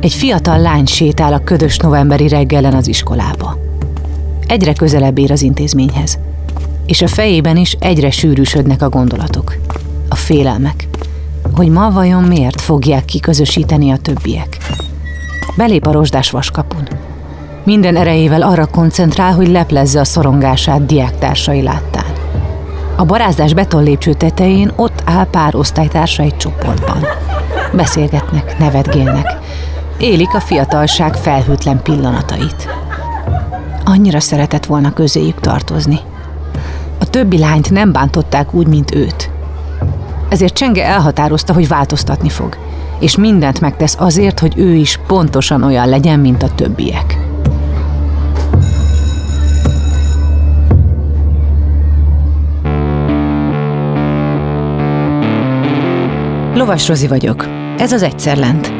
Egy fiatal lány sétál a ködös novemberi reggelen az iskolába. Egyre közelebb ér az intézményhez, és a fejében is egyre sűrűsödnek a gondolatok, a félelmek, hogy ma vajon miért fogják kiközösíteni a többiek. Belép a rozsdás vaskapun. Minden erejével arra koncentrál, hogy leplezze a szorongását diáktársai láttán. A barázdás betonlépcső tetején ott áll pár osztálytársa egy csoportban. Beszélgetnek, nevetgélnek. Élik a fiatalság felhőtlen pillanatait. Annyira szeretett volna közéjük tartozni. A többi lányt nem bántották úgy, mint őt. Ezért Csenge elhatározta, hogy változtatni fog, és mindent megtesz azért, hogy ő is pontosan olyan legyen, mint a többiek. Lovas Rozi vagyok. Ez az Egyszer Lent.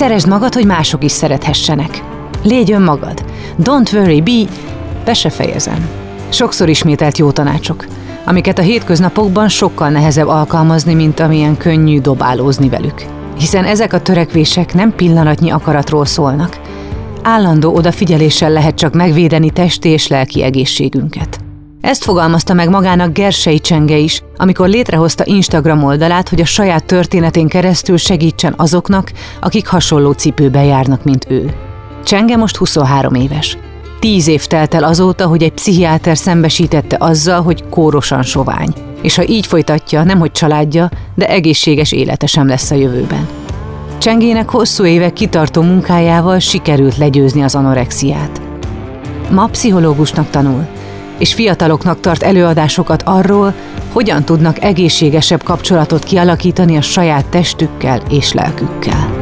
Szeresd magad, hogy mások is szerethessenek. Légy önmagad. Don't worry, be... Be se fejezem. Sokszor ismételt jó tanácsok, amiket a hétköznapokban sokkal nehezebb alkalmazni, mint amilyen könnyű dobálózni velük. Hiszen ezek a törekvések nem pillanatnyi akaratról szólnak. Állandó odafigyeléssel lehet csak megvédeni testi és lelki egészségünket. Ezt fogalmazta meg magának Gersei Csenge is, amikor létrehozta Instagram oldalát, hogy a saját történetén keresztül segítsen azoknak, akik hasonló cipőben járnak, mint ő. Csenge most 23 éves. Tíz év telt el azóta, hogy egy pszichiáter szembesítette azzal, hogy kórosan sovány. És ha így folytatja, nemhogy családja, de egészséges élete sem lesz a jövőben. Csengének hosszú évek kitartó munkájával sikerült legyőzni az anorexiát. Ma pszichológusnak tanul, és fiataloknak tart előadásokat arról, hogyan tudnak egészségesebb kapcsolatot kialakítani a saját testükkel és lelkükkel.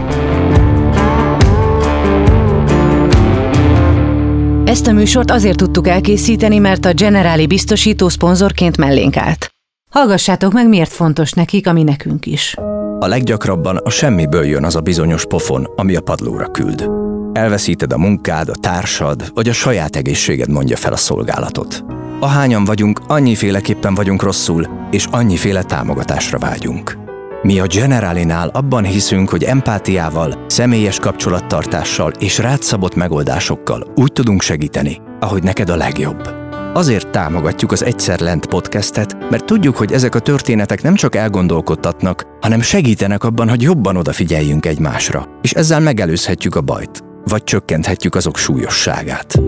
Ezt a műsort azért tudtuk elkészíteni, mert a Generáli biztosító szponzorként mellénk állt. Hallgassátok meg, miért fontos nekik, ami nekünk is. A leggyakrabban a semmiből jön az a bizonyos pofon, ami a padlóra küld. Elveszíted a munkád, a társad, vagy a saját egészséged mondja fel a szolgálatot. Ahányan vagyunk, annyiféleképpen vagyunk rosszul, és annyiféle támogatásra vágyunk. Mi a Generalinál abban hiszünk, hogy empátiával, személyes kapcsolattartással és rátszabott megoldásokkal úgy tudunk segíteni, ahogy neked a legjobb. Azért támogatjuk az Egyszer Lent podcastet, mert tudjuk, hogy ezek a történetek nem csak elgondolkodtatnak, hanem segítenek abban, hogy jobban odafigyeljünk egymásra, és ezzel megelőzhetjük a bajt, vagy csökkenthetjük azok súlyosságát.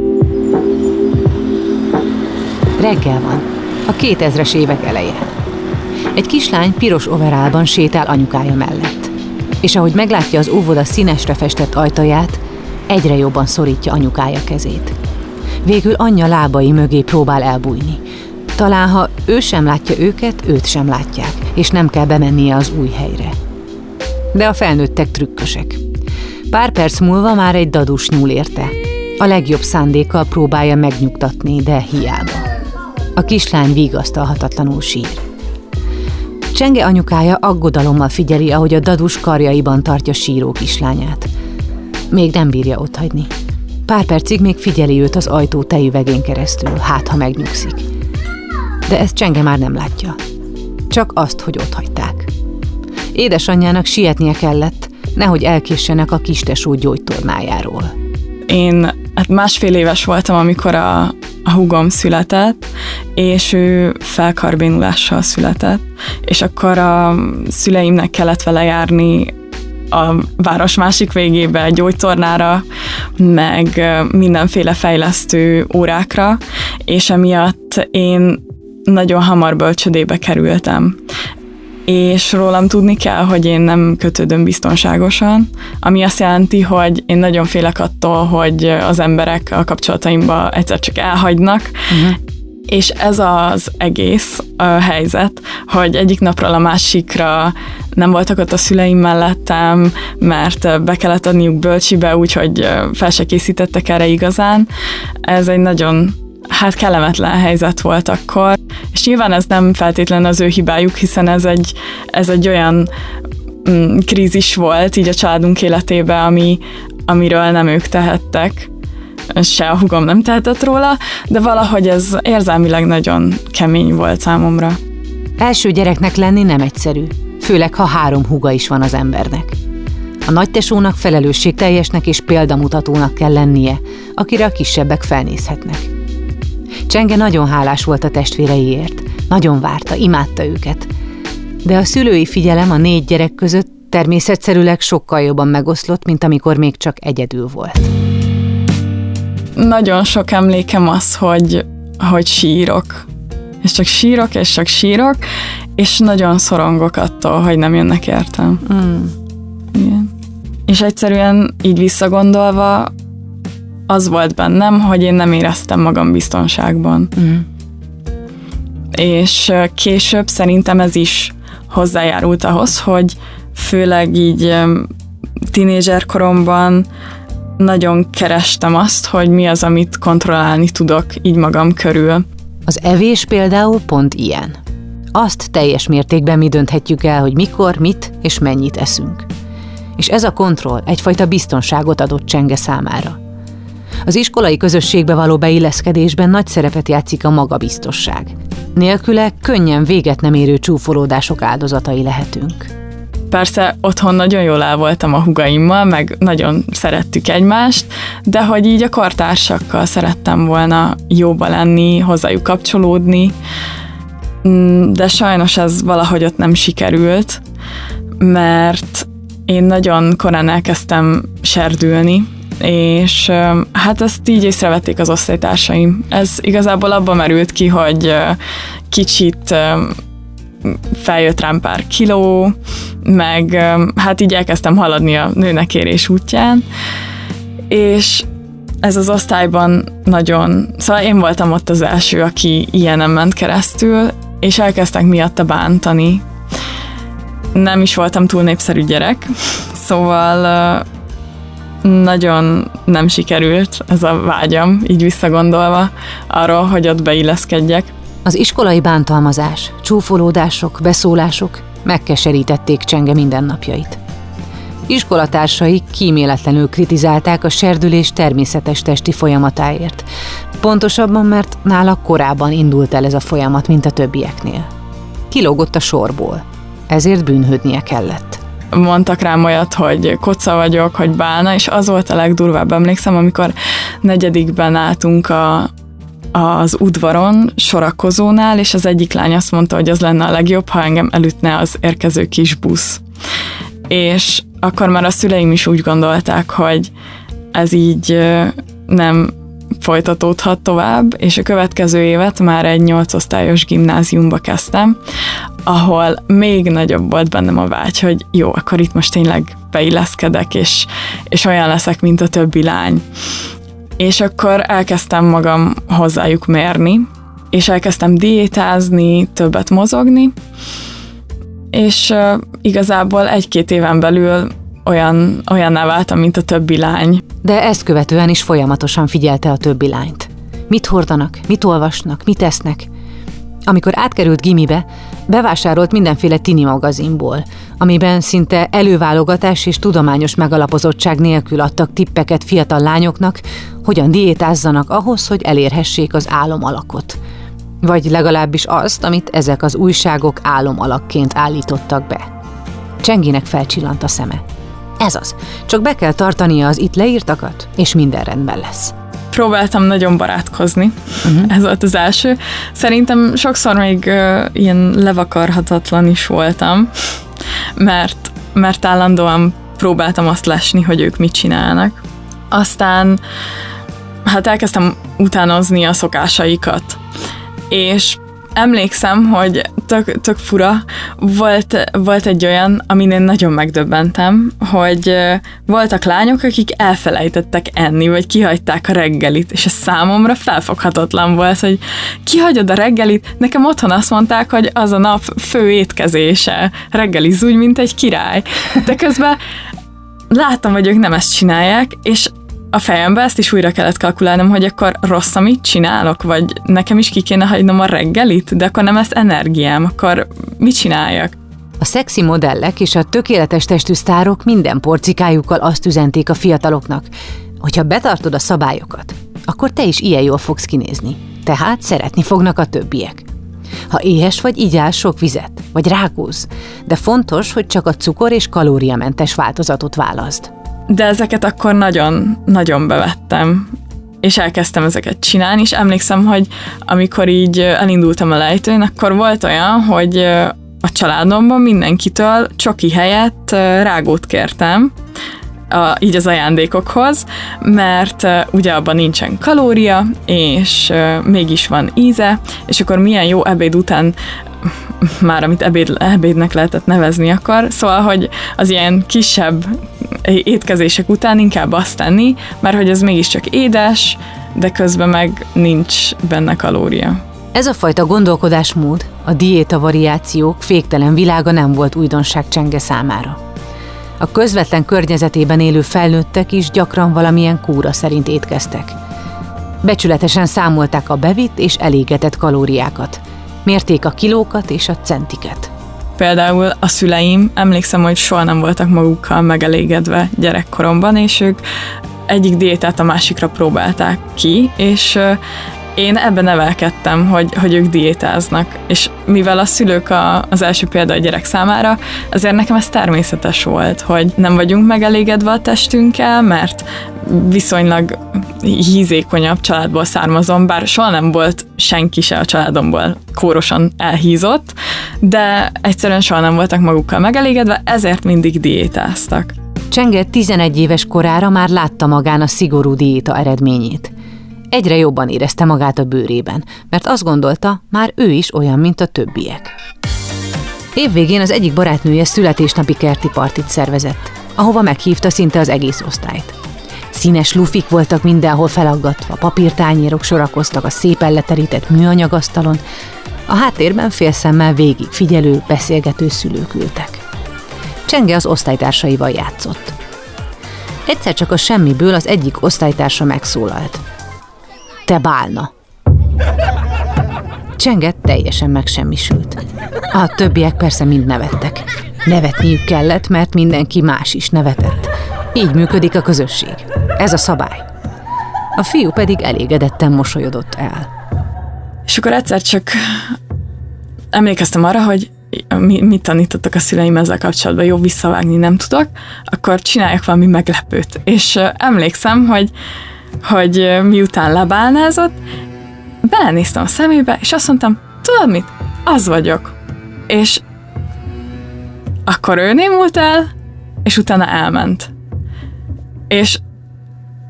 Reggel van, a 2000-es évek eleje. Egy kislány piros overálban sétál anyukája mellett. És ahogy meglátja az óvoda színesre festett ajtaját, egyre jobban szorítja anyukája kezét. Végül anyja lábai mögé próbál elbújni. Talán ha ő sem látja őket, őt sem látják, és nem kell bemennie az új helyre. De a felnőttek trükkösek. Pár perc múlva már egy dadus nyúl érte. A legjobb szándékkal próbálja megnyugtatni, de hiába. A kislány vigasztalhatatlanul sír. Csenge anyukája aggodalommal figyeli, ahogy a dadus karjaiban tartja síró kislányát. Még nem bírja otthagyni. Pár percig még figyeli őt az ajtó tejüvegén keresztül, hát ha megnyugszik. De ezt Csenge már nem látja. Csak azt, hogy ott hagyták. Édesanyjának sietnie kellett, nehogy elkéssenek a kistesó gyógytornájáról. Én hát másfél éves voltam, amikor a, a húgom született, és ő felkarbénulással született, és akkor a szüleimnek kellett vele járni a város másik végébe, gyógytornára, meg mindenféle fejlesztő órákra, és emiatt én nagyon hamar bölcsödébe kerültem és rólam tudni kell, hogy én nem kötődöm biztonságosan, ami azt jelenti, hogy én nagyon félek attól, hogy az emberek a kapcsolataimba egyszer csak elhagynak, uh-huh. És ez az egész a helyzet, hogy egyik napról a másikra nem voltak ott a szüleim mellettem, mert be kellett adniuk bölcsibe, úgyhogy fel se készítettek erre igazán. Ez egy nagyon hát kellemetlen helyzet volt akkor, és nyilván ez nem feltétlen az ő hibájuk, hiszen ez egy, ez egy olyan mm, krízis volt így a családunk életébe, ami, amiről nem ők tehettek, se a hugom nem tehetett róla, de valahogy ez érzelmileg nagyon kemény volt számomra. Első gyereknek lenni nem egyszerű, főleg ha három húga is van az embernek. A nagytesónak felelősségteljesnek és példamutatónak kell lennie, akire a kisebbek felnézhetnek. Csenge nagyon hálás volt a testvéreiért, nagyon várta, imádta őket. De a szülői figyelem a négy gyerek között természetszerűleg sokkal jobban megoszlott, mint amikor még csak egyedül volt. Nagyon sok emlékem az, hogy, hogy sírok. És csak sírok, és csak sírok, és nagyon szorongok attól, hogy nem jönnek értem. Mm. Igen. És egyszerűen így visszagondolva az volt bennem, hogy én nem éreztem magam biztonságban. Mm. És később szerintem ez is hozzájárult ahhoz, hogy főleg így tínézser koromban nagyon kerestem azt, hogy mi az, amit kontrollálni tudok így magam körül. Az evés például pont ilyen. Azt teljes mértékben mi dönthetjük el, hogy mikor, mit és mennyit eszünk. És ez a kontroll egyfajta biztonságot adott Csenge számára. Az iskolai közösségbe való beilleszkedésben nagy szerepet játszik a magabiztosság. Nélküle könnyen véget nem érő csúfolódások áldozatai lehetünk. Persze otthon nagyon jól el voltam a hugaimmal, meg nagyon szerettük egymást, de hogy így a kartársakkal szerettem volna jóba lenni, hozzájuk kapcsolódni, mm, de sajnos ez valahogy ott nem sikerült, mert én nagyon korán elkezdtem serdülni, és hát ezt így észrevették az osztálytársaim. Ez igazából abban merült ki, hogy kicsit feljött rám pár kiló, meg hát így elkezdtem haladni a nőnek érés útján, és ez az osztályban nagyon, szóval én voltam ott az első, aki ilyenem ment keresztül, és elkezdtek miatta bántani. Nem is voltam túl népszerű gyerek, szóval nagyon nem sikerült ez a vágyam, így visszagondolva arról, hogy ott beilleszkedjek. Az iskolai bántalmazás, csúfolódások, beszólások megkeserítették Csenge mindennapjait. Iskolatársai kíméletlenül kritizálták a serdülés természetes testi folyamatáért. Pontosabban, mert nála korábban indult el ez a folyamat, mint a többieknél. Kilógott a sorból, ezért bűnhődnie kellett mondtak rám olyat, hogy koca vagyok, hogy bálna, és az volt a legdurvább, emlékszem, amikor negyedikben álltunk a, az udvaron sorakozónál, és az egyik lány azt mondta, hogy az lenne a legjobb, ha engem elütne az érkező kis busz. És akkor már a szüleim is úgy gondolták, hogy ez így nem folytatódhat tovább, és a következő évet már egy nyolcosztályos gimnáziumba kezdtem, ahol még nagyobb volt bennem a vágy, hogy jó, akkor itt most tényleg beilleszkedek, és, és olyan leszek, mint a többi lány. És akkor elkezdtem magam hozzájuk mérni, és elkezdtem diétázni, többet mozogni, és uh, igazából egy-két éven belül olyan, olyanná váltam, mint a többi lány. De ezt követően is folyamatosan figyelte a többi lányt. Mit hordanak, mit olvasnak, mit esznek. Amikor átkerült gimibe, bevásárolt mindenféle tini magazinból, amiben szinte előválogatás és tudományos megalapozottság nélkül adtak tippeket fiatal lányoknak, hogyan diétázzanak ahhoz, hogy elérhessék az álom alakot. Vagy legalábbis azt, amit ezek az újságok álom alakként állítottak be. Csenginek felcsillant a szeme. Ez az. Csak be kell tartania az itt leírtakat, és minden rendben lesz. Próbáltam nagyon barátkozni. Uh-huh. Ez volt az első. Szerintem sokszor még uh, ilyen levakarhatatlan is voltam, mert, mert állandóan próbáltam azt lesni, hogy ők mit csinálnak. Aztán hát elkezdtem utánozni a szokásaikat. És emlékszem, hogy tök, tök fura, volt, volt egy olyan, amin én nagyon megdöbbentem, hogy voltak lányok, akik elfelejtettek enni, vagy kihagyták a reggelit, és ez számomra felfoghatatlan volt, hogy kihagyod a reggelit, nekem otthon azt mondták, hogy az a nap fő étkezése, reggeliz úgy, mint egy király. De közben láttam, hogy ők nem ezt csinálják, és a fejembe ezt is újra kellett kalkulálnom, hogy akkor rossz, amit csinálok, vagy nekem is ki kéne hagynom a reggelit, de akkor nem ezt energiám, akkor mit csináljak? A szexi modellek és a tökéletes testű sztárok minden porcikájukkal azt üzenték a fiataloknak, hogyha betartod a szabályokat, akkor te is ilyen jól fogsz kinézni. Tehát szeretni fognak a többiek. Ha éhes vagy, igyál sok vizet, vagy rákóz, de fontos, hogy csak a cukor és kalóriamentes változatot válaszd de ezeket akkor nagyon-nagyon bevettem. És elkezdtem ezeket csinálni, és emlékszem, hogy amikor így elindultam a lejtőn, akkor volt olyan, hogy a családomban mindenkitől csoki helyett rágót kértem, a, így az ajándékokhoz, mert uh, ugye abban nincsen kalória, és uh, mégis van íze, és akkor milyen jó ebéd után már amit ebéd, ebédnek lehetett nevezni akar, szóval, hogy az ilyen kisebb étkezések után inkább azt tenni, mert hogy ez mégiscsak édes, de közben meg nincs benne kalória. Ez a fajta gondolkodásmód, a diéta variációk féktelen világa nem volt újdonság Csenge számára. A közvetlen környezetében élő felnőttek is gyakran valamilyen kúra szerint étkeztek. Becsületesen számolták a bevitt és elégetett kalóriákat, mérték a kilókat és a centiket. Például a szüleim, emlékszem, hogy soha nem voltak magukkal megelégedve gyerekkoromban, és ők egyik diétát a másikra próbálták ki, és én ebben nevelkedtem, hogy, hogy ők diétáznak, és mivel a szülők a, az első példa a gyerek számára, azért nekem ez természetes volt, hogy nem vagyunk megelégedve a testünkkel, mert viszonylag hízékonyabb családból származom, bár soha nem volt senki se a családomból kórosan elhízott, de egyszerűen soha nem voltak magukkal megelégedve, ezért mindig diétáztak. Csenge 11 éves korára már látta magán a szigorú diéta eredményét. Egyre jobban érezte magát a bőrében, mert azt gondolta, már ő is olyan, mint a többiek. Évvégén az egyik barátnője születésnapi kerti partit szervezett, ahova meghívta szinte az egész osztályt. Színes lufik voltak mindenhol felaggatva, papírtányérok sorakoztak a szépen leterített műanyagasztalon, a háttérben félszemmel végig figyelő, beszélgető szülők ültek. Csenge az osztálytársaival játszott. Egyszer csak a semmiből az egyik osztálytársa megszólalt. Te bálna! Csenget teljesen megsemmisült. A többiek persze mind nevettek. Nevetniük kellett, mert mindenki más is nevetett. Így működik a közösség. Ez a szabály. A fiú pedig elégedetten mosolyodott el. És akkor egyszer csak emlékeztem arra, hogy mi, mit tanítottak a szüleim ezzel kapcsolatban, jó visszavágni nem tudok, akkor csináljak valami meglepőt. És emlékszem, hogy, hogy miután lebálnázott, belenéztem a szemébe, és azt mondtam, tudod mit? Az vagyok. És akkor ő némult el, és utána elment. És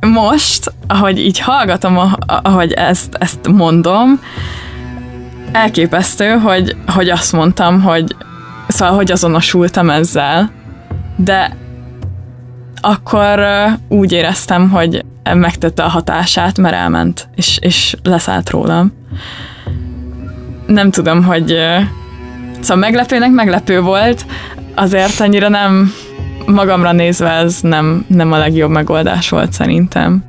most, ahogy így hallgatom, ahogy ezt, ezt mondom, elképesztő, hogy, hogy azt mondtam, hogy szóval, hogy azonosultam ezzel, de akkor úgy éreztem, hogy megtette a hatását, mert elment, és, és leszállt rólam. Nem tudom, hogy szóval meglepőnek meglepő volt, azért annyira nem magamra nézve ez nem, nem a legjobb megoldás volt szerintem.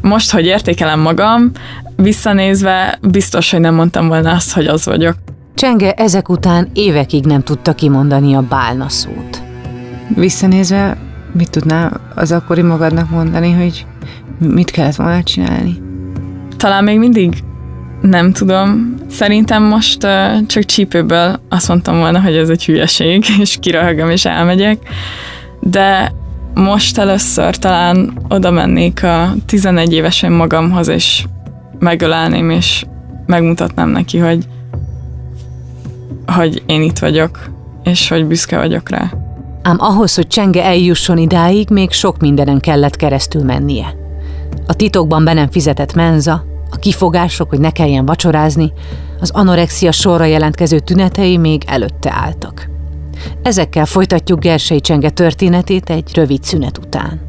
Most, hogy értékelem magam, visszanézve biztos, hogy nem mondtam volna azt, hogy az vagyok. Csenge ezek után évekig nem tudta kimondani a bálna szót. Visszanézve, mit tudnál az akkori magadnak mondani, hogy mit kellett volna csinálni? Talán még mindig nem tudom. Szerintem most uh, csak csípőből azt mondtam volna, hogy ez egy hülyeség, és kirahagom és elmegyek. De most először talán oda mennék a 11 évesen magamhoz, és megölelném, és megmutatnám neki, hogy, hogy én itt vagyok, és hogy büszke vagyok rá. Ám ahhoz, hogy Csenge eljusson idáig, még sok mindenen kellett keresztül mennie. A titokban be nem fizetett menza, a kifogások, hogy ne kelljen vacsorázni, Az anorexia sorra jelentkező tünetei még előtte álltak. Ezekkel folytatjuk Gersei Csenge történetét egy rövid szünet után.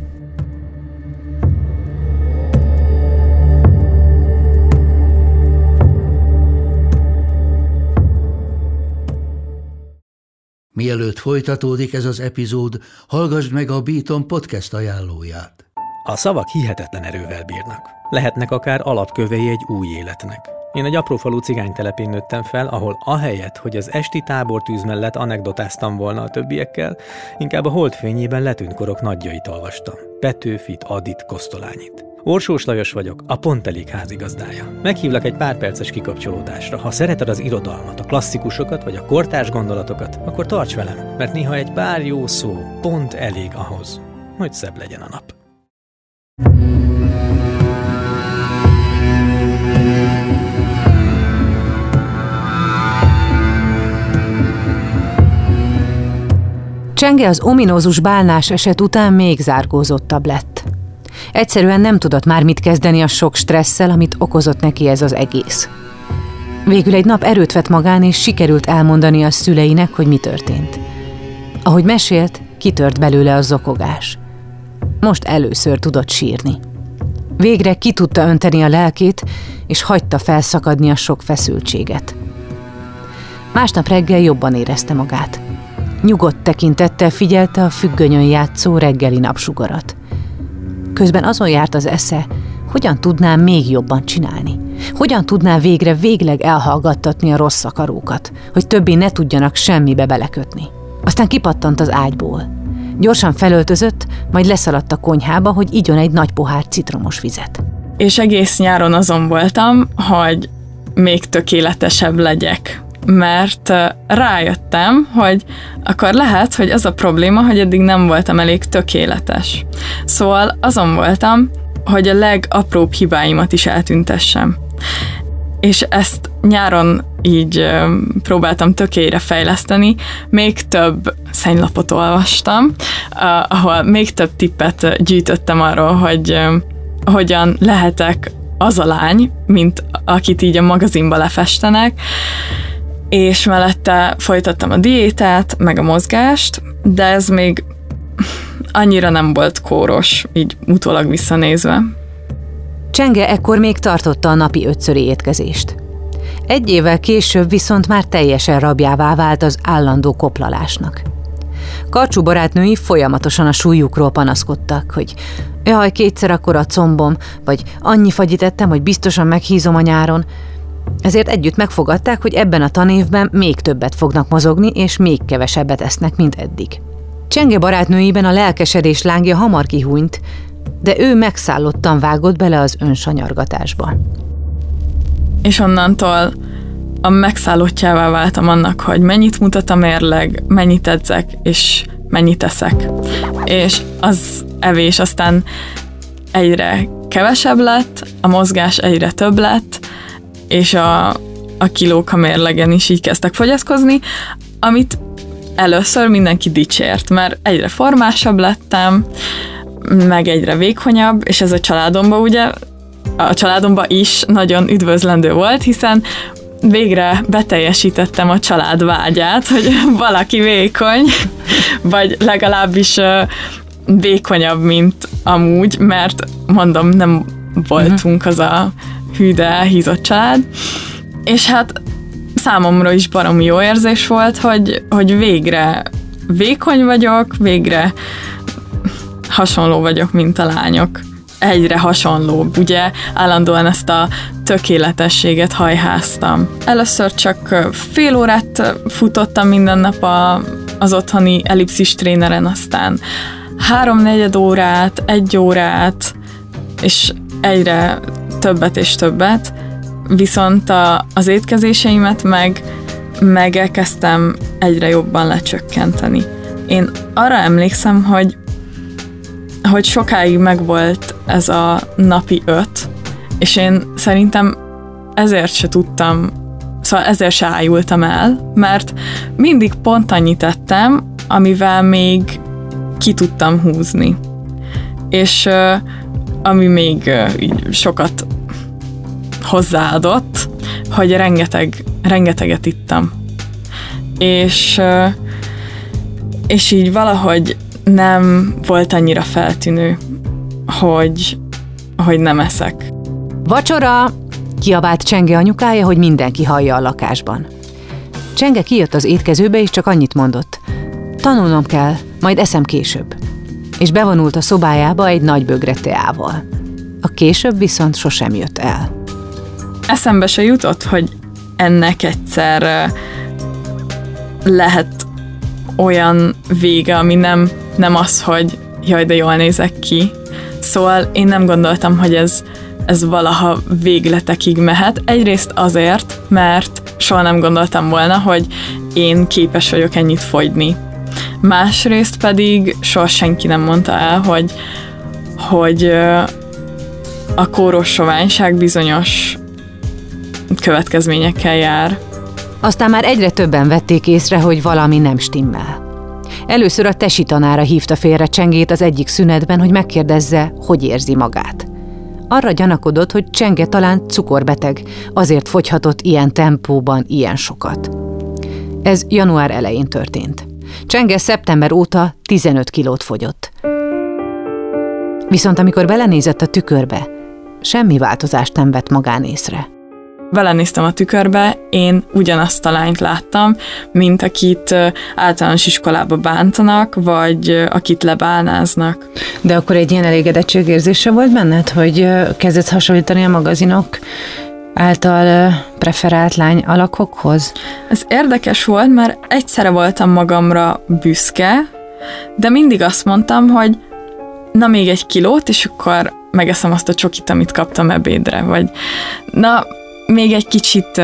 Mielőtt folytatódik ez az epizód, hallgassd meg a Beaton podcast ajánlóját. A szavak hihetetlen erővel bírnak. Lehetnek akár alapkövei egy új életnek. Én egy aprófalú cigánytelepén nőttem fel, ahol ahelyett, hogy az esti tábortűz mellett anekdotáztam volna a többiekkel, inkább a holdfényében letűnt korok nagyjait olvastam. Petőfit, Adit, Kosztolányit. Orsós Lajos vagyok, a Pont Elég házigazdája. Meghívlak egy pár perces kikapcsolódásra. Ha szereted az irodalmat, a klasszikusokat vagy a kortárs gondolatokat, akkor tarts velem, mert néha egy pár jó szó pont elég ahhoz, hogy szebb legyen a nap. Csenge az ominózus bálnás eset után még zárkózottabb lett. Egyszerűen nem tudott már mit kezdeni a sok stresszel, amit okozott neki ez az egész. Végül egy nap erőt vett magán, és sikerült elmondani a szüleinek, hogy mi történt. Ahogy mesélt, kitört belőle a zokogás. Most először tudott sírni. Végre ki tudta önteni a lelkét, és hagyta felszakadni a sok feszültséget. Másnap reggel jobban érezte magát. Nyugodt tekintettel figyelte a függönyön játszó reggeli napsugarat. Közben azon járt az esze, hogyan tudná még jobban csinálni. Hogyan tudná végre végleg elhallgattatni a rossz akarókat, hogy többé ne tudjanak semmibe belekötni. Aztán kipattant az ágyból. Gyorsan felöltözött, majd leszaladt a konyhába, hogy igyon egy nagy pohár citromos vizet. És egész nyáron azon voltam, hogy még tökéletesebb legyek mert rájöttem, hogy akkor lehet, hogy az a probléma, hogy eddig nem voltam elég tökéletes. Szóval azon voltam, hogy a legapróbb hibáimat is eltüntessem. És ezt nyáron így próbáltam tökére fejleszteni, még több szennylapot olvastam, ahol még több tippet gyűjtöttem arról, hogy hogyan lehetek az a lány, mint akit így a magazinba lefestenek, és mellette folytattam a diétát, meg a mozgást, de ez még annyira nem volt kóros, így utólag visszanézve. Csenge ekkor még tartotta a napi ötszöri étkezést. Egy évvel később viszont már teljesen rabjává vált az állandó koplalásnak. Karcsú barátnői folyamatosan a súlyukról panaszkodtak, hogy jaj, kétszer akkor a combom, vagy annyi fagyit ettem, hogy biztosan meghízom a nyáron, ezért együtt megfogadták, hogy ebben a tanévben még többet fognak mozogni, és még kevesebbet esznek, mint eddig. Csenge barátnőiben a lelkesedés lángja hamar kihúnyt, de ő megszállottan vágott bele az önsanyargatásba. És onnantól a megszállottjává váltam annak, hogy mennyit mutat a mérleg, mennyit edzek, és mennyit eszek. És az evés aztán egyre kevesebb lett, a mozgás egyre több lett, és a, a kilók a mérlegen is így kezdtek fogyaszkozni, amit először mindenki dicsért, mert egyre formásabb lettem, meg egyre vékonyabb, és ez a családomba ugye, a családomba is nagyon üdvözlendő volt, hiszen végre beteljesítettem a család vágyát, hogy valaki vékony, vagy legalábbis vékonyabb, mint amúgy, mert mondom, nem voltunk az a hű, de elhízott család. És hát számomra is baromi jó érzés volt, hogy, hogy végre vékony vagyok, végre hasonló vagyok, mint a lányok. Egyre hasonlóbb, ugye állandóan ezt a tökéletességet hajháztam. Először csak fél órát futottam minden nap a, az otthoni elipszis tréneren, aztán háromnegyed órát, egy órát, és egyre többet és többet, viszont a, az étkezéseimet meg, meg elkezdtem egyre jobban lecsökkenteni. Én arra emlékszem, hogy hogy sokáig megvolt ez a napi öt, és én szerintem ezért se tudtam, szóval ezért se ájultam el, mert mindig pont annyit tettem, amivel még ki tudtam húzni. És ami még sokat hozzáadott, hogy rengeteg, rengeteget ittam. És, és így valahogy nem volt annyira feltűnő, hogy, hogy nem eszek. Vacsora! Kiabált Csenge anyukája, hogy mindenki hallja a lakásban. Csenge kijött az étkezőbe, és csak annyit mondott. Tanulnom kell, majd eszem később. És bevonult a szobájába egy nagy bögre teával. A később viszont sosem jött el. Eszembe se jutott, hogy ennek egyszer lehet olyan vége, ami nem, nem az, hogy jaj, de jól nézek ki. Szóval én nem gondoltam, hogy ez, ez valaha végletekig mehet. Egyrészt azért, mert soha nem gondoltam volna, hogy én képes vagyok ennyit fogyni. Másrészt pedig soha senki nem mondta el, hogy, hogy a kóros soványság bizonyos következményekkel jár. Aztán már egyre többen vették észre, hogy valami nem stimmel. Először a tesi tanára hívta félre Csengét az egyik szünetben, hogy megkérdezze, hogy érzi magát. Arra gyanakodott, hogy Csenge talán cukorbeteg, azért fogyhatott ilyen tempóban ilyen sokat. Ez január elején történt. Csenge szeptember óta 15 kilót fogyott. Viszont amikor belenézett a tükörbe, semmi változást nem vett magán észre belenéztem a tükörbe, én ugyanazt a lányt láttam, mint akit általános iskolába bántanak, vagy akit lebálnáznak. De akkor egy ilyen elégedettségérzése volt benned, hogy kezdesz hasonlítani a magazinok által preferált lány alakokhoz? Ez érdekes volt, mert egyszerre voltam magamra büszke, de mindig azt mondtam, hogy na még egy kilót, és akkor megeszem azt a csokit, amit kaptam ebédre, vagy na még egy kicsit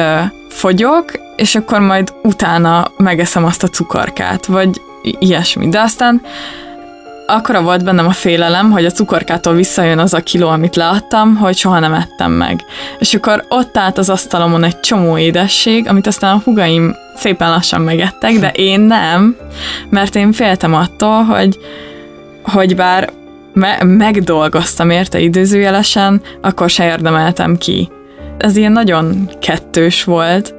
fogyok, és akkor majd utána megeszem azt a cukorkát, vagy ilyesmi. De aztán akkora volt bennem a félelem, hogy a cukorkától visszajön az a kiló, amit leadtam, hogy soha nem ettem meg. És akkor ott állt az asztalomon egy csomó édesség, amit aztán a hugaim szépen lassan megettek, de én nem, mert én féltem attól, hogy, hogy bár me- megdolgoztam érte időzőjelesen, akkor se érdemeltem ki ez ilyen nagyon kettős volt,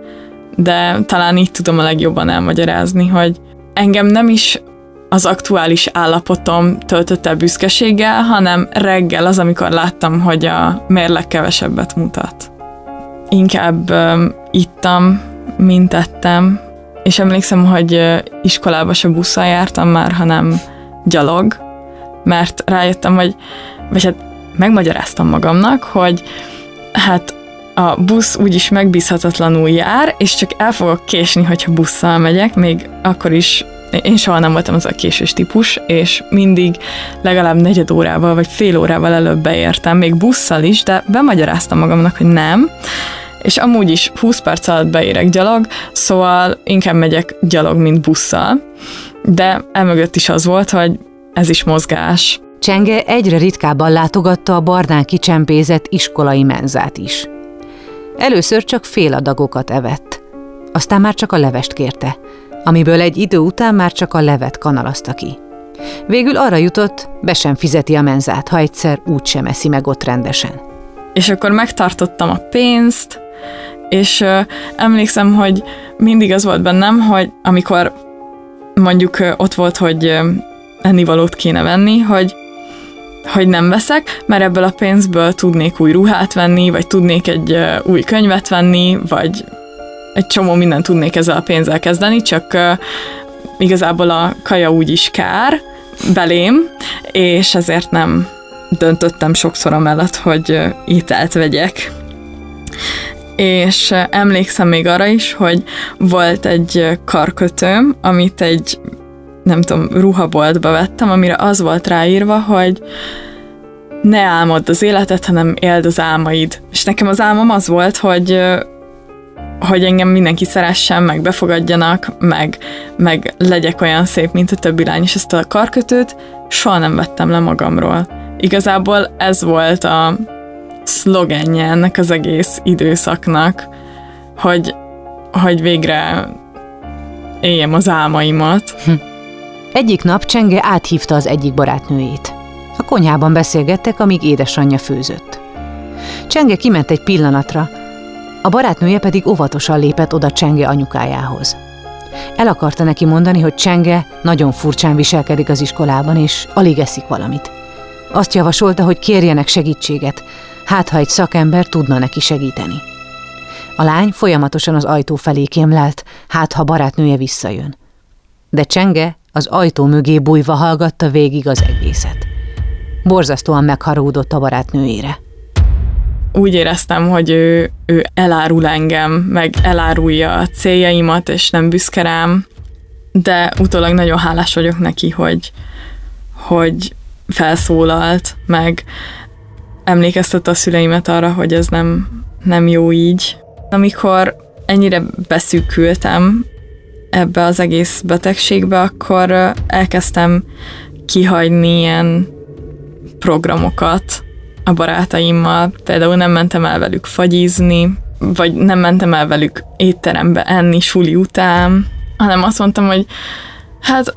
de talán így tudom a legjobban elmagyarázni, hogy engem nem is az aktuális állapotom töltött el büszkeséggel, hanem reggel az, amikor láttam, hogy a mérleg kevesebbet mutat. Inkább um, ittam, mint ettem, és emlékszem, hogy iskolába se busszal jártam már, hanem gyalog, mert rájöttem, hogy, vagy hát megmagyaráztam magamnak, hogy hát a busz úgyis megbízhatatlanul jár, és csak el fogok késni, hogyha busszal megyek, még akkor is én soha nem voltam az a késős típus, és mindig legalább negyed órával vagy fél órával előbb beértem, még busszal is, de bemagyaráztam magamnak, hogy nem, és amúgy is 20 perc alatt beérek gyalog, szóval inkább megyek gyalog, mint busszal. De emögött is az volt, hogy ez is mozgás. Csenge egyre ritkábban látogatta a barnán kicsempézett iskolai menzát is. Először csak fél adagokat evett, aztán már csak a levest kérte, amiből egy idő után már csak a levet kanalazta ki. Végül arra jutott, be sem fizeti a menzát, ha egyszer úgy sem eszi meg ott rendesen. És akkor megtartottam a pénzt, és ö, emlékszem, hogy mindig az volt bennem, hogy amikor mondjuk ö, ott volt, hogy ö, ennivalót kéne venni, hogy hogy nem veszek, mert ebből a pénzből tudnék új ruhát venni, vagy tudnék egy új könyvet venni, vagy egy csomó mindent tudnék ezzel a pénzzel kezdeni, csak igazából a kaja úgy is kár belém, és ezért nem döntöttem sokszor amellett, hogy ételt vegyek. És emlékszem még arra is, hogy volt egy karkötőm, amit egy nem tudom, ruhaboltba vettem, amire az volt ráírva, hogy ne álmodd az életet, hanem éld az álmaid. És nekem az álmom az volt, hogy hogy engem mindenki szeressen, meg befogadjanak, meg, meg legyek olyan szép, mint a többi lány, és ezt a karkötőt soha nem vettem le magamról. Igazából ez volt a szlogenje ennek az egész időszaknak, hogy, hogy végre éljem az álmaimat. Hm. Egyik nap Csenge áthívta az egyik barátnőjét. A konyhában beszélgettek, amíg édesanyja főzött. Csenge kiment egy pillanatra, A barátnője pedig óvatosan lépett oda Csenge anyukájához. El akarta neki mondani, hogy Csenge nagyon furcsán viselkedik az iskolában, és alig eszik valamit. Azt javasolta, hogy kérjenek segítséget, hát ha egy szakember tudna neki segíteni. A lány folyamatosan az ajtó felé kémlelt, hát ha barátnője visszajön. De Csenge az ajtó mögé bújva hallgatta végig az egészet. Borzasztóan megharúdott a barátnőjére. Úgy éreztem, hogy ő, ő elárul engem, meg elárulja a céljaimat, és nem büszke rám, de utólag nagyon hálás vagyok neki, hogy, hogy felszólalt, meg emlékeztette a szüleimet arra, hogy ez nem, nem jó így. Amikor ennyire beszűkültem ebbe az egész betegségbe, akkor elkezdtem kihagyni ilyen programokat a barátaimmal. Például nem mentem el velük fagyizni, vagy nem mentem el velük étterembe enni suli után, hanem azt mondtam, hogy hát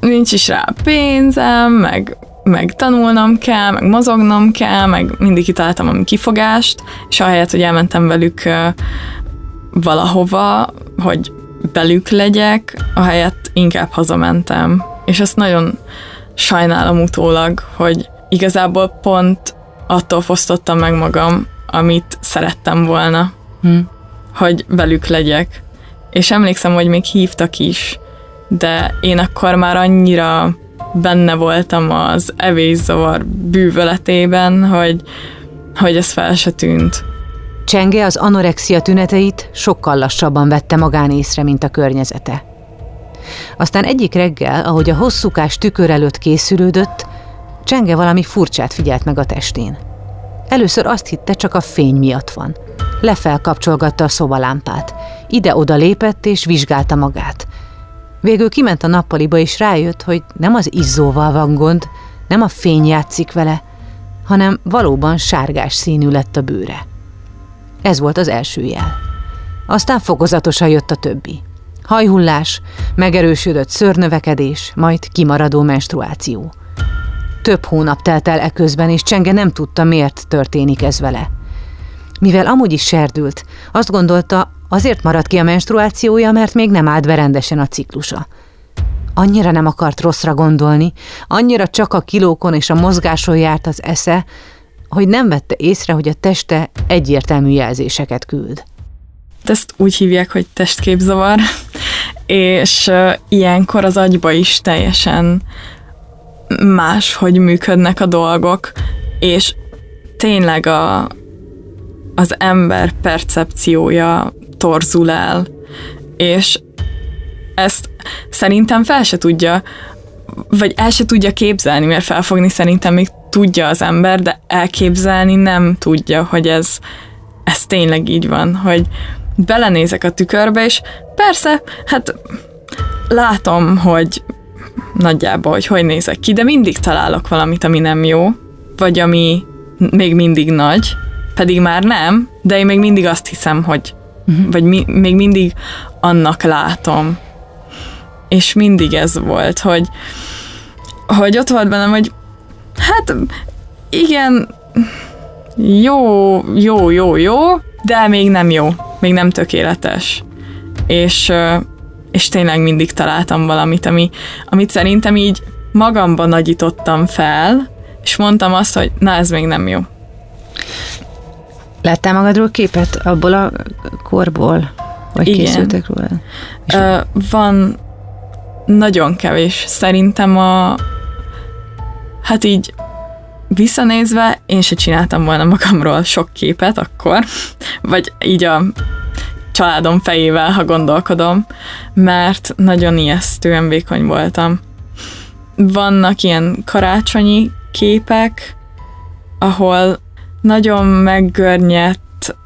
nincs is rá pénzem, meg, meg tanulnom kell, meg mozognom kell, meg mindig kitaláltam a kifogást, és ahelyett, hogy elmentem velük valahova, hogy belük legyek, ahelyett inkább hazamentem. És ezt nagyon sajnálom utólag, hogy igazából pont attól fosztottam meg magam, amit szerettem volna, hm. hogy velük legyek. És emlékszem, hogy még hívtak is, de én akkor már annyira benne voltam az evészavar bűvöletében, hogy, hogy ez fel se tűnt. Csenge az anorexia tüneteit sokkal lassabban vette magán észre, mint a környezete. Aztán egyik reggel, ahogy a hosszúkás tükör előtt készülődött, Csenge valami furcsát figyelt meg a testén. Először azt hitte, csak a fény miatt van. Lefelkapcsolgatta a szobalámpát. Ide-oda lépett és vizsgálta magát. Végül kiment a nappaliba és rájött, hogy nem az izzóval van gond, nem a fény játszik vele, hanem valóban sárgás színű lett a bőre. Ez volt az első jel. Aztán fokozatosan jött a többi. Hajhullás, megerősödött szörnövekedés, majd kimaradó menstruáció. Több hónap telt el eközben, és Csenge nem tudta, miért történik ez vele. Mivel amúgy is serdült, azt gondolta, azért maradt ki a menstruációja, mert még nem állt be a ciklusa. Annyira nem akart rosszra gondolni, annyira csak a kilókon és a mozgáson járt az esze, hogy nem vette észre, hogy a teste egyértelmű jelzéseket küld. Ezt úgy hívják, hogy testképzavar, és ilyenkor az agyba is teljesen más, hogy működnek a dolgok, és tényleg a, az ember percepciója torzul el, és ezt szerintem fel se tudja, vagy el se tudja képzelni, mert felfogni szerintem még tudja az ember, de elképzelni nem tudja, hogy ez, ez tényleg így van, hogy belenézek a tükörbe, és persze, hát látom, hogy nagyjából, hogy hogy nézek ki, de mindig találok valamit, ami nem jó, vagy ami még mindig nagy, pedig már nem, de én még mindig azt hiszem, hogy uh-huh. vagy mi, még mindig annak látom. És mindig ez volt, hogy hogy ott volt bennem, hogy hát igen, jó, jó, jó, jó, de még nem jó, még nem tökéletes. És és tényleg mindig találtam valamit, ami, amit szerintem így magamban nagyítottam fel, és mondtam azt, hogy na ez még nem jó. Láttál magadról képet abból a korból? Vagy Igen. készültek róla? Ö, van nagyon kevés. Szerintem a hát így visszanézve én se csináltam volna magamról sok képet akkor, vagy így a családom fejével, ha gondolkodom, mert nagyon ijesztően vékony voltam. Vannak ilyen karácsonyi képek, ahol nagyon meggörnyedt,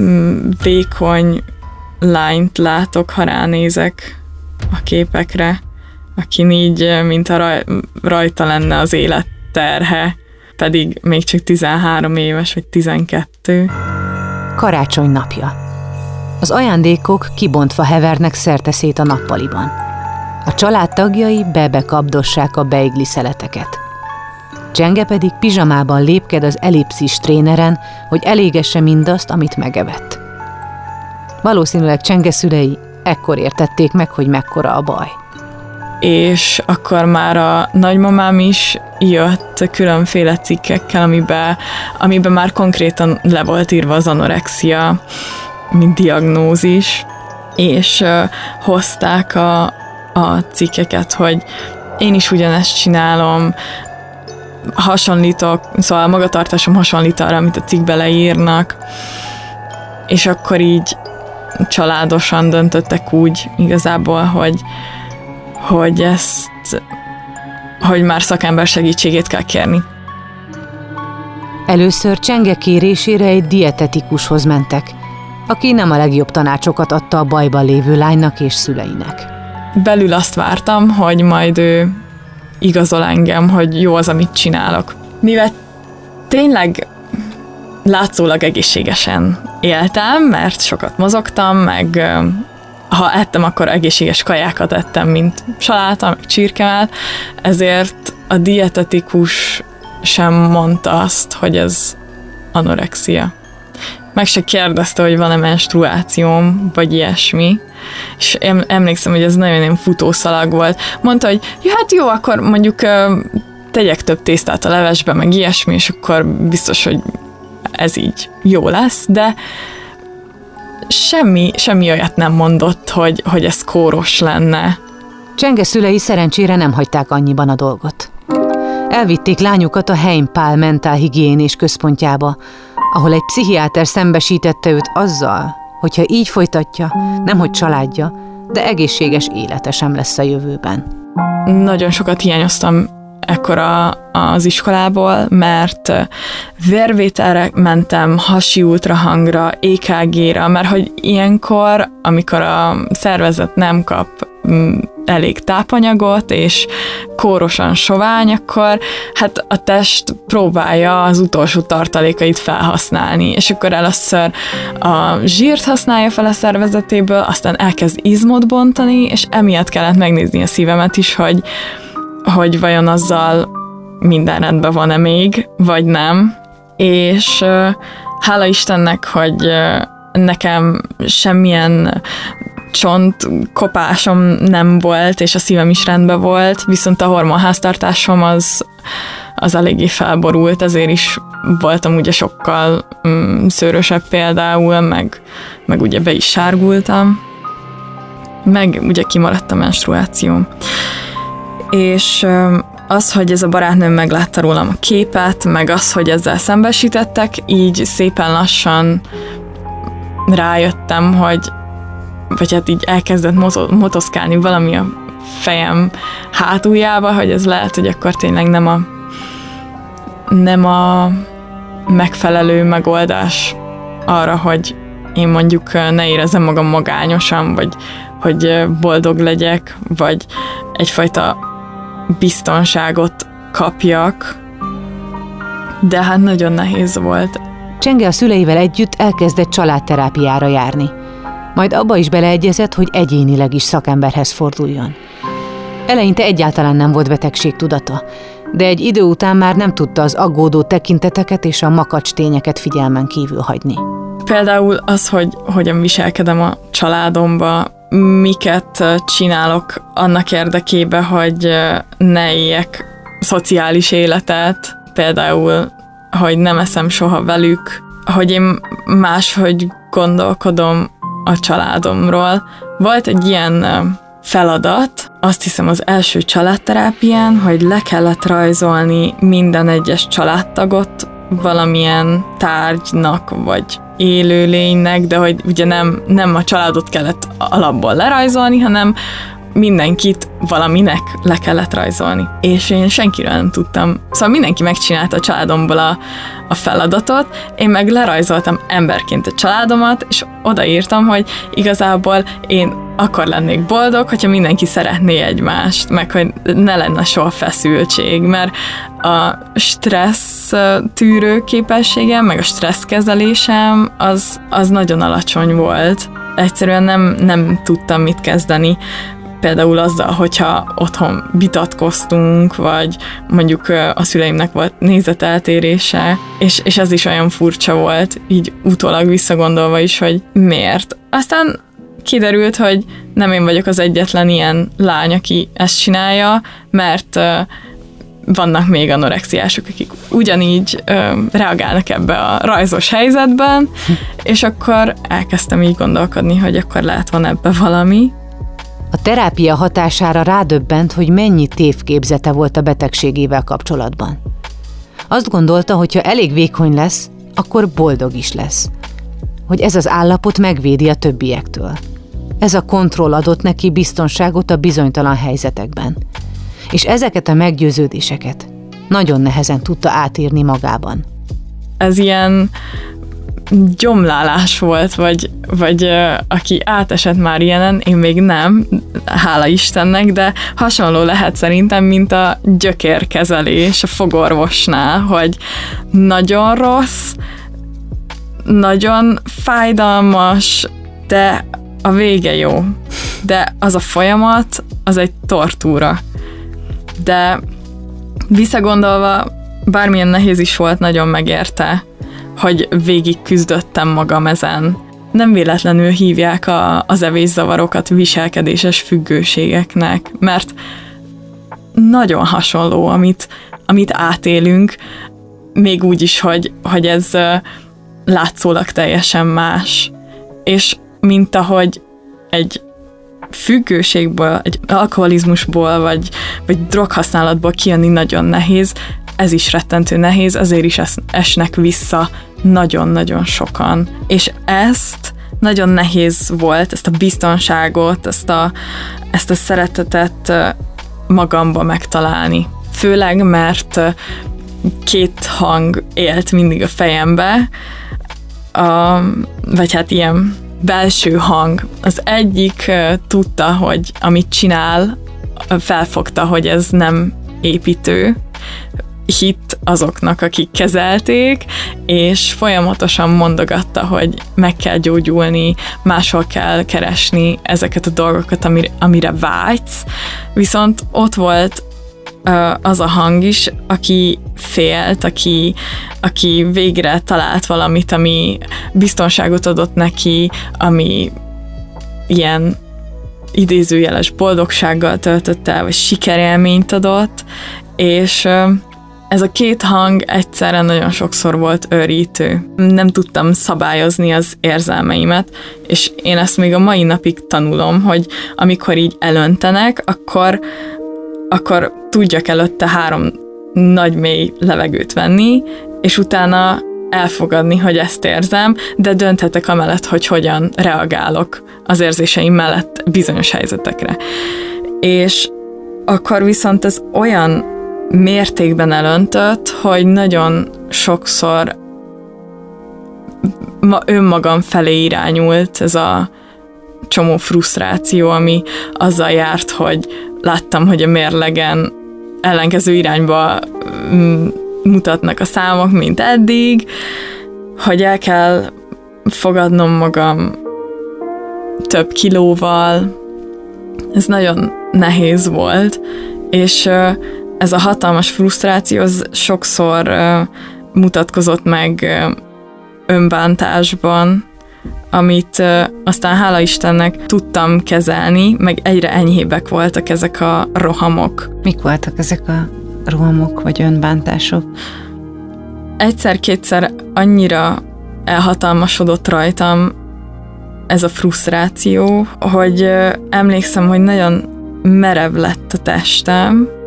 mm, vékony lányt látok, ha ránézek a képekre, akin így, mint a raj, rajta lenne az élet terhe, pedig még csak 13 éves, vagy 12 karácsony napja. Az ajándékok kibontva hevernek szét a nappaliban. A család tagjai bebe kapdossák a beigli szeleteket. Csenge pedig pizsamában lépked az elipszis tréneren, hogy elégesse mindazt, amit megevett. Valószínűleg Csenge szülei ekkor értették meg, hogy mekkora a baj. És akkor már a nagymamám is jött különféle cikkekkel, amiben, amiben már konkrétan le volt írva az anorexia, mint diagnózis, és uh, hozták a, a cikkeket, hogy én is ugyanezt csinálom, hasonlítok, szóval magatartásom hasonlít arra, amit a cikkbe leírnak, és akkor így családosan döntöttek úgy igazából, hogy, hogy ezt, hogy már szakember segítségét kell kérni. Először Csenge kérésére egy dietetikushoz mentek, aki nem a legjobb tanácsokat adta a bajban lévő lánynak és szüleinek. Belül azt vártam, hogy majd ő igazol engem, hogy jó az, amit csinálok. Mivel tényleg látszólag egészségesen éltem, mert sokat mozogtam, meg ha ettem, akkor egészséges kajákat ettem, mint saláta, meg csirkemel, ezért a dietetikus sem mondta azt, hogy ez anorexia. Meg se kérdezte, hogy van-e menstruációm, vagy ilyesmi. És emlékszem, hogy ez nagyon ilyen futószalag volt. Mondta, hogy ja, hát jó, akkor mondjuk tegyek több tésztát a levesbe, meg ilyesmi, és akkor biztos, hogy ez így jó lesz, de semmi, semmi olyat nem mondott, hogy, hogy ez kóros lenne. Csenge szülei szerencsére nem hagyták annyiban a dolgot. Elvitték lányukat a Heimpál mentálhigiénés központjába, ahol egy pszichiáter szembesítette őt azzal, hogyha így folytatja, nemhogy családja, de egészséges élete sem lesz a jövőben. Nagyon sokat hiányoztam ekkor a, az iskolából, mert vérvételre mentem, hasi ultrahangra, EKG-ra, mert hogy ilyenkor, amikor a szervezet nem kap mm, elég tápanyagot, és kórosan sovány, akkor hát a test próbálja az utolsó tartalékait felhasználni, és akkor először a zsírt használja fel a szervezetéből, aztán elkezd izmot bontani, és emiatt kellett megnézni a szívemet is, hogy hogy vajon azzal minden rendben van-e még, vagy nem. És hála Istennek, hogy nekem semmilyen csont kopásom nem volt, és a szívem is rendben volt, viszont a hormonháztartásom az, az eléggé felborult, ezért is voltam ugye sokkal mm, szőrösebb például, meg, meg ugye be is sárgultam, meg ugye kimaradt a menstruációm és az, hogy ez a barátnőm meglátta rólam a képet, meg az, hogy ezzel szembesítettek, így szépen lassan rájöttem, hogy vagy hát így elkezdett motoszkálni valami a fejem hátuljába, hogy ez lehet, hogy akkor tényleg nem a nem a megfelelő megoldás arra, hogy én mondjuk ne érezzem magam magányosan, vagy hogy boldog legyek, vagy egyfajta biztonságot kapjak, de hát nagyon nehéz volt. Csenge a szüleivel együtt elkezdett családterápiára járni. Majd abba is beleegyezett, hogy egyénileg is szakemberhez forduljon. Eleinte egyáltalán nem volt betegség tudata, de egy idő után már nem tudta az aggódó tekinteteket és a makacs tényeket figyelmen kívül hagyni. Például az, hogy hogyan viselkedem a családomba, miket csinálok annak érdekében, hogy ne éljek szociális életet, például, hogy nem eszem soha velük, hogy én máshogy gondolkodom a családomról. Volt egy ilyen feladat, azt hiszem az első családterápián, hogy le kellett rajzolni minden egyes családtagot valamilyen tárgynak, vagy élőlénynek, de hogy ugye nem, nem a családot kellett alapból lerajzolni, hanem mindenkit valaminek le kellett rajzolni. És én senkiről nem tudtam. Szóval mindenki megcsinálta a családomból a, a feladatot, én meg lerajzoltam emberként a családomat, és odaírtam, hogy igazából én akkor lennék boldog, hogyha mindenki szeretné egymást, meg hogy ne lenne soha feszültség, mert a stressz tűrő képességem, meg a stressz kezelésem az, az nagyon alacsony volt. Egyszerűen nem, nem tudtam mit kezdeni például azzal, hogyha otthon vitatkoztunk, vagy mondjuk a szüleimnek volt nézeteltérése, és, és ez is olyan furcsa volt, így utólag visszagondolva is, hogy miért. Aztán kiderült, hogy nem én vagyok az egyetlen ilyen lány, aki ezt csinálja, mert vannak még anorexiások, akik ugyanígy ö, reagálnak ebbe a rajzos helyzetben, és akkor elkezdtem így gondolkodni, hogy akkor lehet van ebbe valami. A terápia hatására rádöbbent, hogy mennyi tévképzete volt a betegségével kapcsolatban. Azt gondolta, hogy ha elég vékony lesz, akkor boldog is lesz. Hogy ez az állapot megvédi a többiektől. Ez a kontroll adott neki biztonságot a bizonytalan helyzetekben. És ezeket a meggyőződéseket nagyon nehezen tudta átírni magában. Ez ilyen gyomlálás volt, vagy, vagy aki átesett már ilyenen, én még nem, hála Istennek, de hasonló lehet szerintem, mint a gyökérkezelés a fogorvosnál, hogy nagyon rossz, nagyon fájdalmas, de a vége jó. De az a folyamat, az egy tortúra. De visszagondolva, bármilyen nehéz is volt, nagyon megérte hogy végig küzdöttem magam ezen. Nem véletlenül hívják a, az evészavarokat viselkedéses függőségeknek, mert nagyon hasonló, amit, amit átélünk, még úgy is, hogy, hogy ez látszólag teljesen más. És mint ahogy egy függőségből, egy alkoholizmusból, vagy, vagy droghasználatból kijönni nagyon nehéz, ez is rettentő nehéz, azért is esnek vissza nagyon-nagyon sokan. És ezt nagyon nehéz volt, ezt a biztonságot, ezt a, ezt a szeretetet magamba megtalálni. Főleg, mert két hang élt mindig a fejembe, a, vagy hát ilyen belső hang. Az egyik tudta, hogy amit csinál, felfogta, hogy ez nem építő, hit azoknak, akik kezelték, és folyamatosan mondogatta, hogy meg kell gyógyulni, máshol kell keresni ezeket a dolgokat, amire, amire vágysz. Viszont ott volt az a hang is, aki félt, aki, aki végre talált valamit, ami biztonságot adott neki, ami ilyen idézőjeles boldogsággal töltött vagy sikerélményt adott, és ez a két hang egyszerre nagyon sokszor volt őrítő. Nem tudtam szabályozni az érzelmeimet, és én ezt még a mai napig tanulom, hogy amikor így elöntenek, akkor, akkor tudjak előtte három nagy mély levegőt venni, és utána elfogadni, hogy ezt érzem, de dönthetek amellett, hogy hogyan reagálok az érzéseim mellett bizonyos helyzetekre. És akkor viszont ez olyan mértékben elöntött, hogy nagyon sokszor ma önmagam felé irányult ez a csomó frusztráció, ami azzal járt, hogy láttam, hogy a mérlegen ellenkező irányba mm, mutatnak a számok, mint eddig, hogy el kell fogadnom magam több kilóval. Ez nagyon nehéz volt, és ez a hatalmas frusztráció az sokszor uh, mutatkozott meg uh, önbántásban, amit uh, aztán hála Istennek tudtam kezelni, meg egyre enyhébbek voltak ezek a rohamok. Mik voltak ezek a rohamok vagy önbántások? Egyszer-kétszer annyira elhatalmasodott rajtam ez a frusztráció, hogy emlékszem, hogy nagyon merev lett a testem,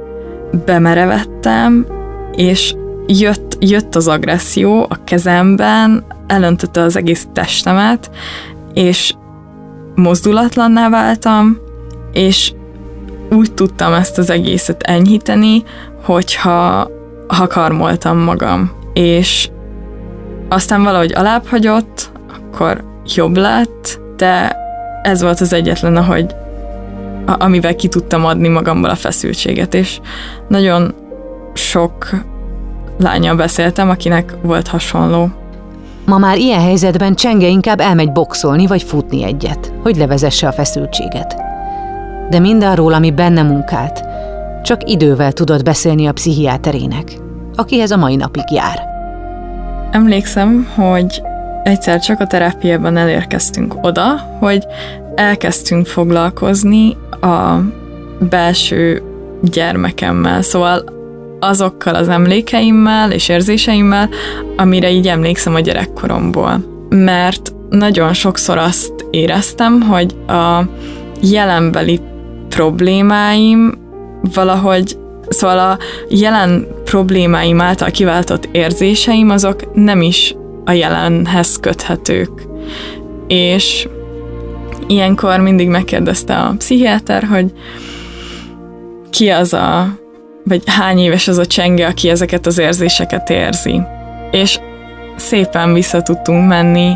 bemerevettem, és jött, jött az agresszió a kezemben, elöntötte az egész testemet, és mozdulatlanná váltam, és úgy tudtam ezt az egészet enyhíteni, hogyha ha karmoltam magam. És aztán valahogy alább hagyott, akkor jobb lett, de ez volt az egyetlen, ahogy amivel ki tudtam adni magamból a feszültséget, és nagyon sok lánya beszéltem, akinek volt hasonló. Ma már ilyen helyzetben Csenge inkább elmegy boxolni vagy futni egyet, hogy levezesse a feszültséget. de mindarról, ami benne munkált, csak idővel tudott beszélni a pszichiáterének, akihez a mai napig jár. Emlékszem, hogy egyszer csak a terápiában elérkeztünk oda, hogy elkezdtünk foglalkozni a belső gyermekemmel, szóval azokkal az emlékeimmel és érzéseimmel, amire így emlékszem a gyerekkoromból. Mert nagyon sokszor azt éreztem, hogy a jelenbeli problémáim valahogy Szóval a jelen problémáim által kiváltott érzéseim azok nem is a jelenhez köthetők. És ilyenkor mindig megkérdezte a pszichiáter, hogy ki az a, vagy hány éves az a csenge, aki ezeket az érzéseket érzi. És szépen vissza tudtunk menni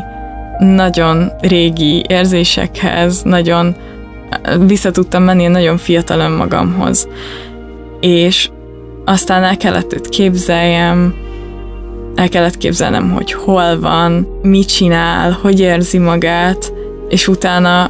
nagyon régi érzésekhez, nagyon vissza tudtam menni nagyon fiatal önmagamhoz. És aztán el kellett őt képzeljem, el kellett képzelnem, hogy hol van, mit csinál, hogy érzi magát, és utána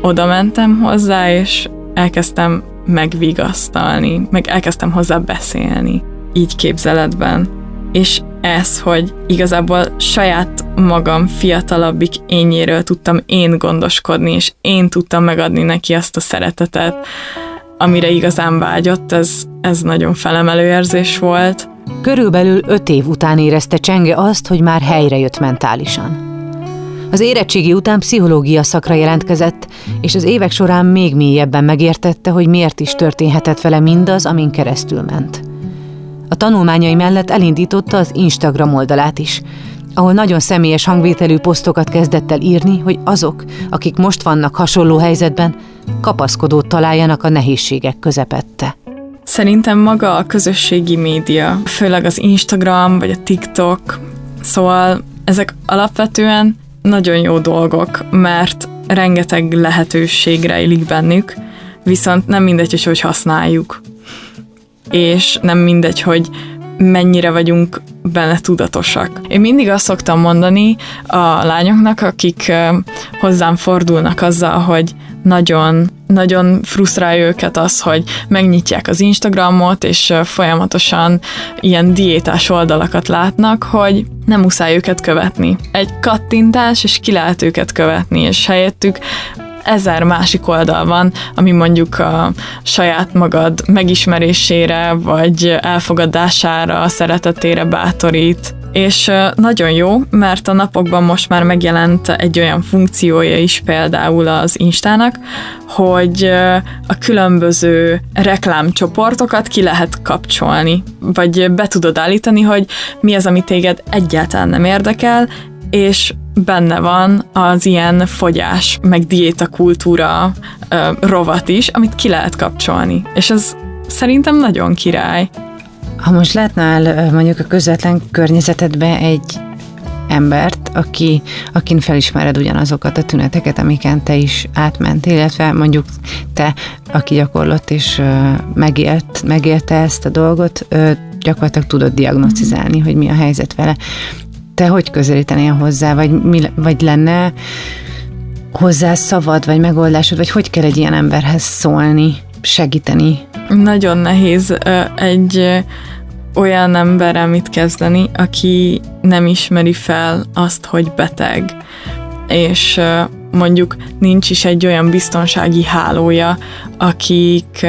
oda mentem hozzá, és elkezdtem megvigasztalni, meg elkezdtem hozzá beszélni, így képzeletben. És ez, hogy igazából saját magam fiatalabbik ényéről tudtam én gondoskodni, és én tudtam megadni neki azt a szeretetet, amire igazán vágyott, ez, ez nagyon felemelő érzés volt. Körülbelül öt év után érezte Csenge azt, hogy már helyre jött mentálisan. Az érettségi után pszichológia szakra jelentkezett, és az évek során még mélyebben megértette, hogy miért is történhetett vele mindaz, amin keresztül ment. A tanulmányai mellett elindította az Instagram oldalát is, ahol nagyon személyes hangvételű posztokat kezdett el írni, hogy azok, akik most vannak hasonló helyzetben, kapaszkodót találjanak a nehézségek közepette. Szerintem maga a közösségi média, főleg az Instagram vagy a TikTok, szóval ezek alapvetően nagyon jó dolgok, mert rengeteg lehetőség rejlik bennük, viszont nem mindegy, hogy használjuk. És nem mindegy, hogy mennyire vagyunk benne tudatosak. Én mindig azt szoktam mondani a lányoknak, akik hozzám fordulnak azzal, hogy nagyon, nagyon frusztrálja őket az, hogy megnyitják az Instagramot, és folyamatosan ilyen diétás oldalakat látnak, hogy nem muszáj őket követni. Egy kattintás, és ki lehet őket követni, és helyettük ezer másik oldal van, ami mondjuk a saját magad megismerésére, vagy elfogadására, szeretetére bátorít. És nagyon jó, mert a napokban most már megjelent egy olyan funkciója is például az Instának, hogy a különböző reklámcsoportokat ki lehet kapcsolni, vagy be tudod állítani, hogy mi az, ami téged egyáltalán nem érdekel, és benne van az ilyen fogyás, meg diéta kultúra ö, rovat is, amit ki lehet kapcsolni. És ez szerintem nagyon király. Ha most látnál mondjuk a közvetlen környezetedbe egy embert, aki, akin felismered ugyanazokat a tüneteket, amiken te is átment, illetve mondjuk te, aki gyakorlott és megélt, megélte ezt a dolgot, gyakorlatilag tudod diagnosztizálni, hogy mi a helyzet vele te hogy közelítenél hozzá, vagy, mi, vagy lenne hozzá szavad, vagy megoldásod, vagy hogy kell egy ilyen emberhez szólni, segíteni? Nagyon nehéz egy olyan emberrel mit kezdeni, aki nem ismeri fel azt, hogy beteg, és mondjuk nincs is egy olyan biztonsági hálója, akik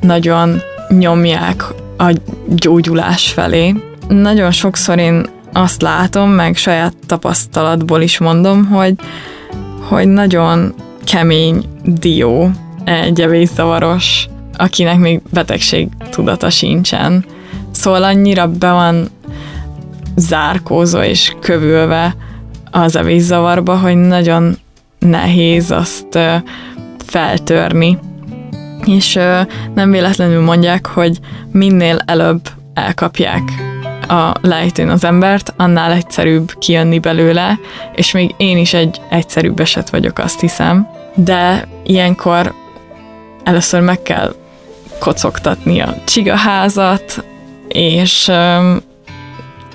nagyon nyomják a gyógyulás felé. Nagyon sokszor én azt látom, meg saját tapasztalatból is mondom, hogy, hogy nagyon kemény dió egy evészavaros, akinek még betegség tudata sincsen. Szóval annyira be van zárkózó és kövülve az evészavarba, hogy nagyon nehéz azt feltörni. És nem véletlenül mondják, hogy minél előbb elkapják a lejtőn az embert, annál egyszerűbb kijönni belőle, és még én is egy egyszerűbb eset vagyok, azt hiszem. De ilyenkor először meg kell kocogtatni a csigaházat, és,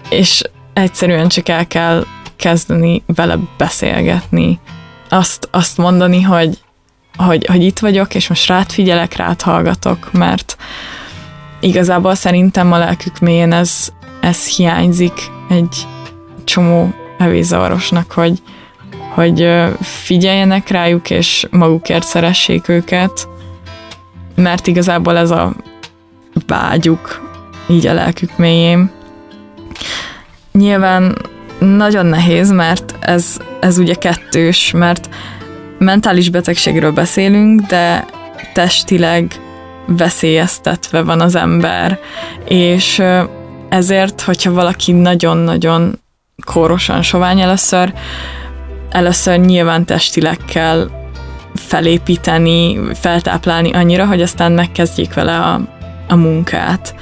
és egyszerűen csak el kell kezdeni vele beszélgetni. Azt, azt mondani, hogy hogy, hogy itt vagyok, és most rád figyelek, rád hallgatok, mert igazából szerintem a lelkük mélyén ez, ez hiányzik egy csomó evészavarosnak, hogy, hogy figyeljenek rájuk, és magukért szeressék őket, mert igazából ez a vágyuk így a lelkük mélyén. Nyilván nagyon nehéz, mert ez, ez ugye kettős, mert mentális betegségről beszélünk, de testileg veszélyeztetve van az ember, és ezért, hogyha valaki nagyon-nagyon kórosan sovány először, először nyilván testileg kell felépíteni, feltáplálni annyira, hogy aztán megkezdjék vele a, a munkát.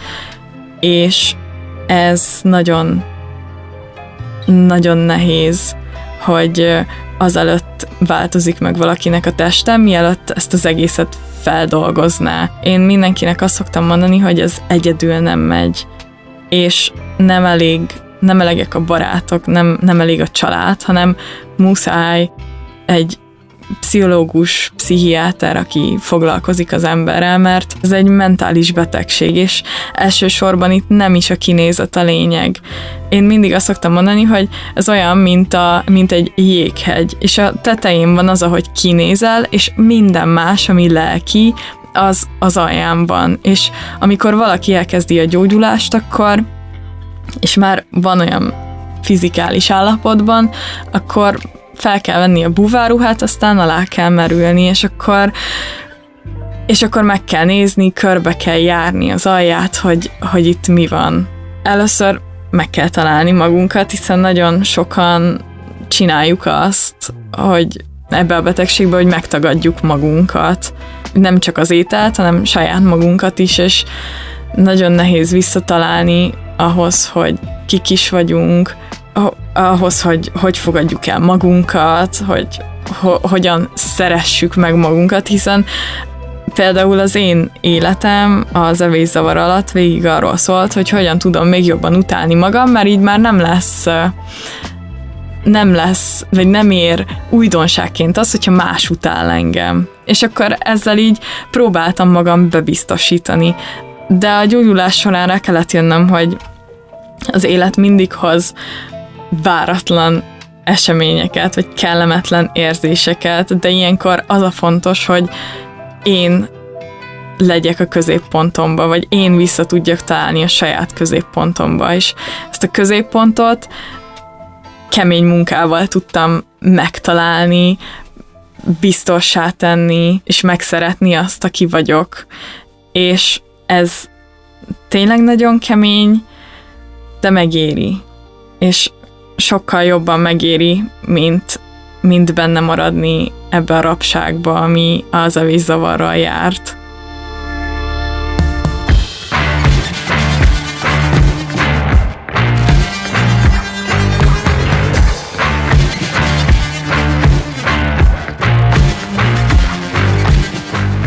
És ez nagyon nagyon nehéz, hogy azelőtt változik meg valakinek a testem, mielőtt ezt az egészet feldolgozná. Én mindenkinek azt szoktam mondani, hogy ez egyedül nem megy, és nem elég, nem elegek a barátok, nem, nem elég a család, hanem muszáj egy pszichológus, pszichiáter, aki foglalkozik az emberrel, mert ez egy mentális betegség, és elsősorban itt nem is a kinézet a lényeg. Én mindig azt szoktam mondani, hogy ez olyan, mint, a, mint egy jéghegy, és a tetején van az, ahogy kinézel, és minden más, ami lelki, az az alján van. És amikor valaki elkezdi a gyógyulást, akkor, és már van olyan fizikális állapotban, akkor fel kell venni a buváruhát, aztán alá kell merülni, és akkor és akkor meg kell nézni, körbe kell járni az alját, hogy, hogy itt mi van. Először meg kell találni magunkat, hiszen nagyon sokan csináljuk azt, hogy ebbe a betegségbe, hogy megtagadjuk magunkat. Nem csak az ételt, hanem saját magunkat is, és nagyon nehéz visszatalálni ahhoz, hogy kik is vagyunk, ahhoz, hogy hogy fogadjuk el magunkat, hogy ho, hogyan szeressük meg magunkat, hiszen például az én életem az evészavar alatt végig arról szólt, hogy hogyan tudom még jobban utálni magam, mert így már nem lesz nem lesz, vagy nem ér újdonságként az, hogyha más utál engem. És akkor ezzel így próbáltam magam bebiztosítani. De a gyógyulás során rá kellett jönnöm, hogy az élet mindig hoz váratlan eseményeket, vagy kellemetlen érzéseket, de ilyenkor az a fontos, hogy én legyek a középpontomba, vagy én vissza tudjak találni a saját középpontomba, és ezt a középpontot kemény munkával tudtam megtalálni, biztossá tenni, és megszeretni azt, aki vagyok. És ez tényleg nagyon kemény, de megéri. És sokkal jobban megéri, mint, mint benne maradni ebbe a rapságba, ami az a vízzavarral járt.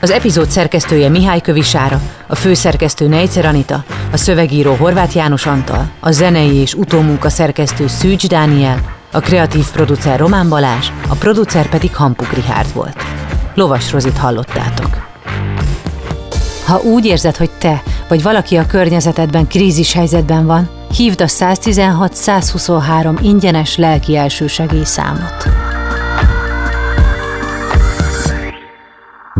Az epizód szerkesztője Mihály Kövisára, a főszerkesztő Nejcer Anita, a szövegíró Horváth János Antal, a zenei és utómunka szerkesztő Szűcs Dániel, a kreatív producer Román Balázs, a producer pedig Hampuk Rihárd volt. Lovas Rozit hallottátok. Ha úgy érzed, hogy te vagy valaki a környezetedben krízis helyzetben van, hívd a 116-123 ingyenes lelki elsősegély számot.